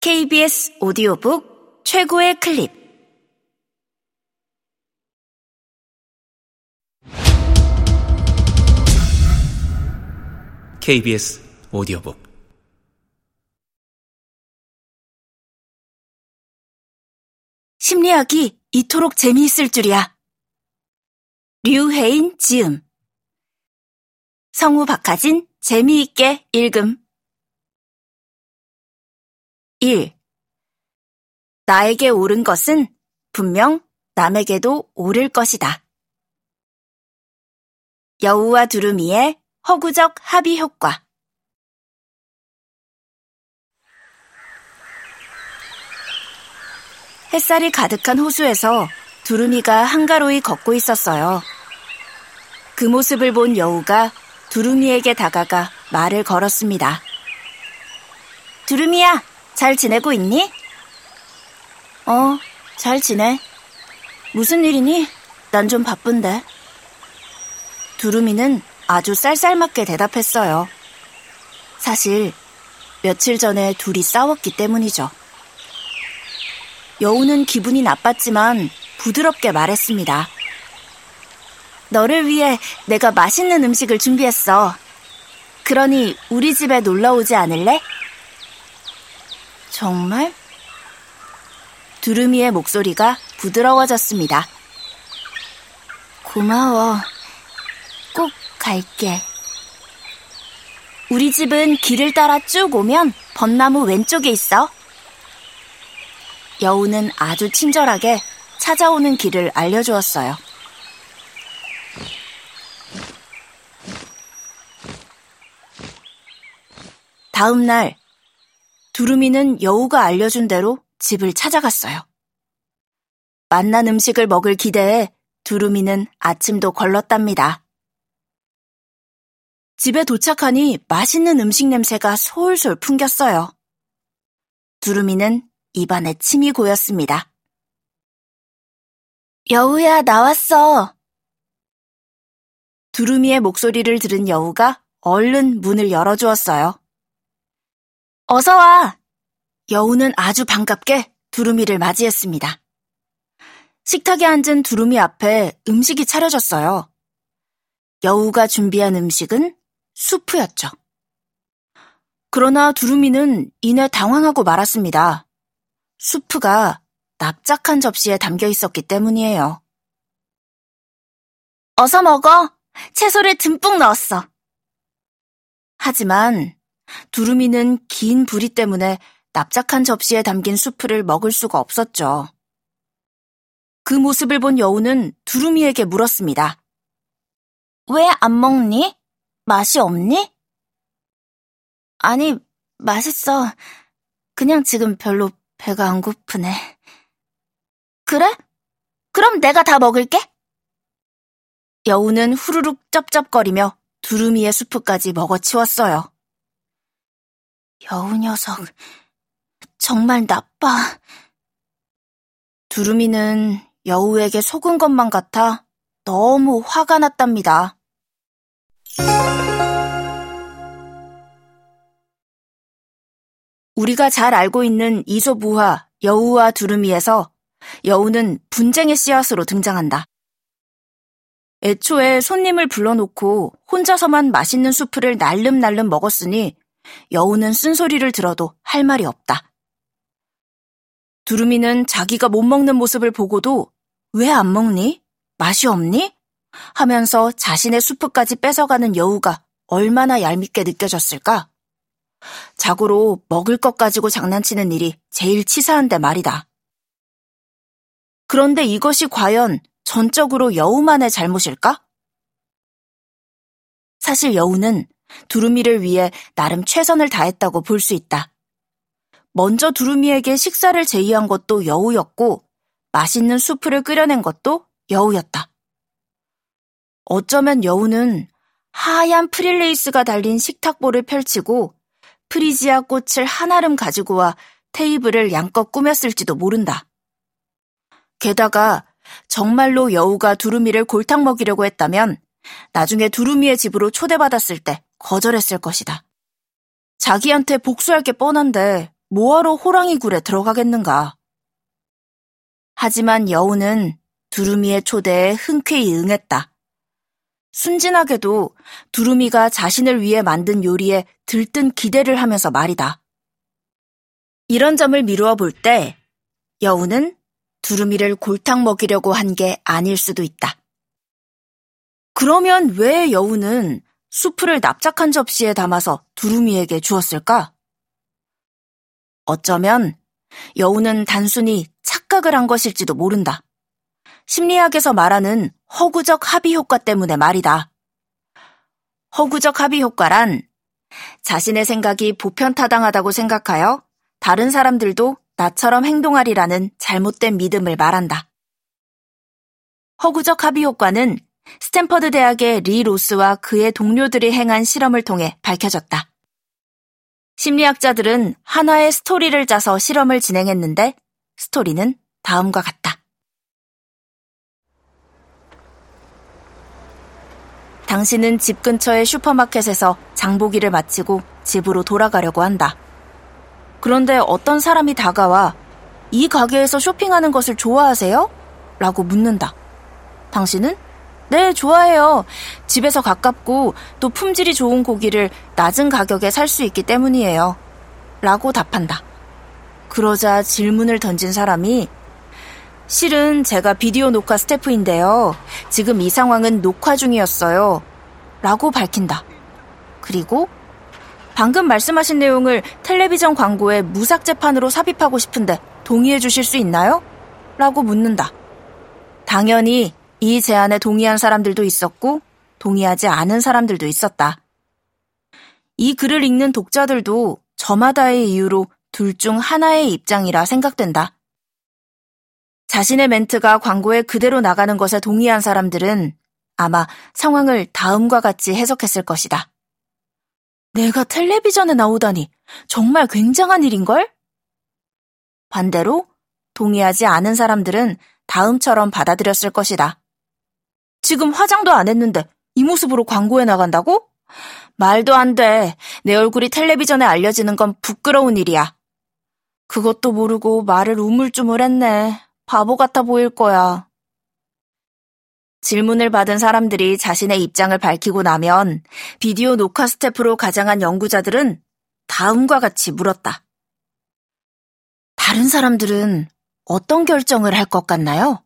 KBS 오디오북 최고의 클립. KBS 오디오북. 심리학이 이토록 재미있을 줄이야. 류혜인 지음. 성우 박하진 재미있게 읽음 1. 나에게 옳은 것은 분명 남에게도 옳을 것이다. 여우와 두루미의 허구적 합의 효과 햇살이 가득한 호수에서 두루미가 한가로이 걷고 있었어요. 그 모습을 본 여우가 두루미에게 다가가 말을 걸었습니다. 두루미야, 잘 지내고 있니? 어, 잘 지내. 무슨 일이니? 난 좀 바쁜데. 두루미는 아주 쌀쌀맞게 대답했어요. 사실, 며칠 전에 둘이 싸웠기 때문이죠. 여우는 기분이 나빴지만 부드럽게 말했습니다. 너를 위해 내가 맛있는 음식을 준비했어. 그러니 우리 집에 놀러 오지 않을래? 정말? 두루미의 목소리가 부드러워졌습니다. 고마워. 꼭 갈게. 우리 집은 길을 따라 쭉 오면 벚나무 왼쪽에 있어. 여우는 아주 친절하게 찾아오는 길을 알려주었어요. 다음 날, 두루미는 여우가 알려준 대로 집을 찾아갔어요. 만난 음식을 먹을 기대에 두루미는 아침도 걸렀답니다. 집에 도착하니 맛있는 음식 냄새가 솔솔 풍겼어요. 두루미는 입안에 침이 고였습니다. 여우야, 나왔어. 두루미의 목소리를 들은 여우가 얼른 문을 열어주었어요. 어서 와! 여우는 아주 반갑게 두루미를 맞이했습니다. 식탁에 앉은 두루미 앞에 음식이 차려졌어요. 여우가 준비한 음식은 수프였죠. 그러나 두루미는 이내 당황하고 말았습니다. 수프가 납작한 접시에 담겨 있었기 때문이에요. 어서 먹어! 채소를 듬뿍 넣었어. 하지만 두루미는 긴 부리 때문에 납작한 접시에 담긴 수프를 먹을 수가 없었죠. 그 모습을 본 여우는 두루미에게 물었습니다. 왜 안 먹니? 맛이 없니? 아니, 맛있어. 그냥 지금 별로 배가 안 고프네. 그래? 그럼 내가 다 먹을게. 여우는 후루룩 쩝쩝거리며 두루미의 수프까지 먹어치웠어요. 여우 녀석, 정말 나빠. 두루미는 여우에게 속은 것만 같아 너무 화가 났답니다. 우리가 잘 알고 있는 이솝우화 여우와 두루미에서 여우는 분쟁의 씨앗으로 등장한다. 애초에 손님을 불러놓고 혼자서만 맛있는 수프를 날름날름 먹었으니 여우는 쓴소리를 들어도 할 말이 없다. 두루미는 자기가 못 먹는 모습을 보고도 왜 안 먹니? 맛이 없니? 하면서 자신의 수프까지 뺏어가는 여우가 얼마나 얄밉게 느껴졌을까? 자고로 먹을 것 가지고 장난치는 일이 제일 치사한데 말이다. 그런데 이것이 과연 전적으로 여우만의 잘못일까? 사실 여우는 두루미를 위해 나름 최선을 다했다고 볼 수 있다. 먼저 두루미에게 식사를 제의한 것도 여우였고, 맛있는 수프를 끓여낸 것도 여우였다. 어쩌면 여우는 하얀 프릴레이스가 달린 식탁보를 펼치고 프리지아 꽃을 한아름 가지고 와 테이블을 양껏 꾸몄을지도 모른다. 게다가 정말로 여우가 두루미를 골탕 먹이려고 했다면 나중에 두루미의 집으로 초대받았을 때 거절했을 것이다. 자기한테 복수할 게 뻔한데 뭐하러 호랑이 굴에 들어가겠는가. 하지만 여우는 두루미의 초대에 흔쾌히 응했다. 순진하게도 두루미가 자신을 위해 만든 요리에 들뜬 기대를 하면서 말이다. 이런 점을 미루어 볼 때 여우는 두루미를 골탕 먹이려고 한 게 아닐 수도 있다. 그러면 왜 여우는 수프를 납작한 접시에 담아서 두루미에게 주었을까? 어쩌면 여우는 단순히 착각을 한 것일지도 모른다. 심리학에서 말하는 허구적 합의 효과 때문에 말이다. 허구적 합의 효과란 자신의 생각이 보편타당하다고 생각하여 다른 사람들도 나처럼 행동하리라는 잘못된 믿음을 말한다. 허구적 합의 효과는 스탠퍼드 대학의 리 로스와 그의 동료들이 행한 실험을 통해 밝혀졌다. 심리학자들은 하나의 스토리를 짜서 실험을 진행했는데 스토리는 다음과 같다. 당신은 집 근처의 슈퍼마켓에서 장보기를 마치고 집으로 돌아가려고 한다. 그런데 어떤 사람이 다가와 이 가게에서 쇼핑하는 것을 좋아하세요? 라고 묻는다. 당신은 네, 좋아해요. 집에서 가깝고 또 품질이 좋은 고기를 낮은 가격에 살 수 있기 때문이에요. 라고 답한다. 그러자 질문을 던진 사람이 실은 제가 비디오 녹화 스태프인데요. 지금 이 상황은 녹화 중이었어요. 라고 밝힌다. 그리고 방금 말씀하신 내용을 텔레비전 광고에 무삭제판으로 삽입하고 싶은데 동의해 주실 수 있나요? 라고 묻는다. 당연히 이 제안에 동의한 사람들도 있었고 동의하지 않은 사람들도 있었다. 이 글을 읽는 독자들도 저마다의 이유로 둘 중 하나의 입장이라 생각된다. 자신의 멘트가 광고에 그대로 나가는 것에 동의한 사람들은 아마 상황을 다음과 같이 해석했을 것이다. 내가 텔레비전에 나오다니 정말 굉장한 일인걸? 반대로 동의하지 않은 사람들은 다음처럼 받아들였을 것이다. 지금 화장도 안 했는데 이 모습으로 광고에 나간다고? 말도 안 돼. 내 얼굴이 텔레비전에 알려지는 건 부끄러운 일이야. 그것도 모르고 말을 우물쭈물했네. 바보 같아 보일 거야. 질문을 받은 사람들이 자신의 입장을 밝히고 나면 비디오 녹화 스태프로 가장한 연구자들은 다음과 같이 물었다. 다른 사람들은 어떤 결정을 할 것 같나요?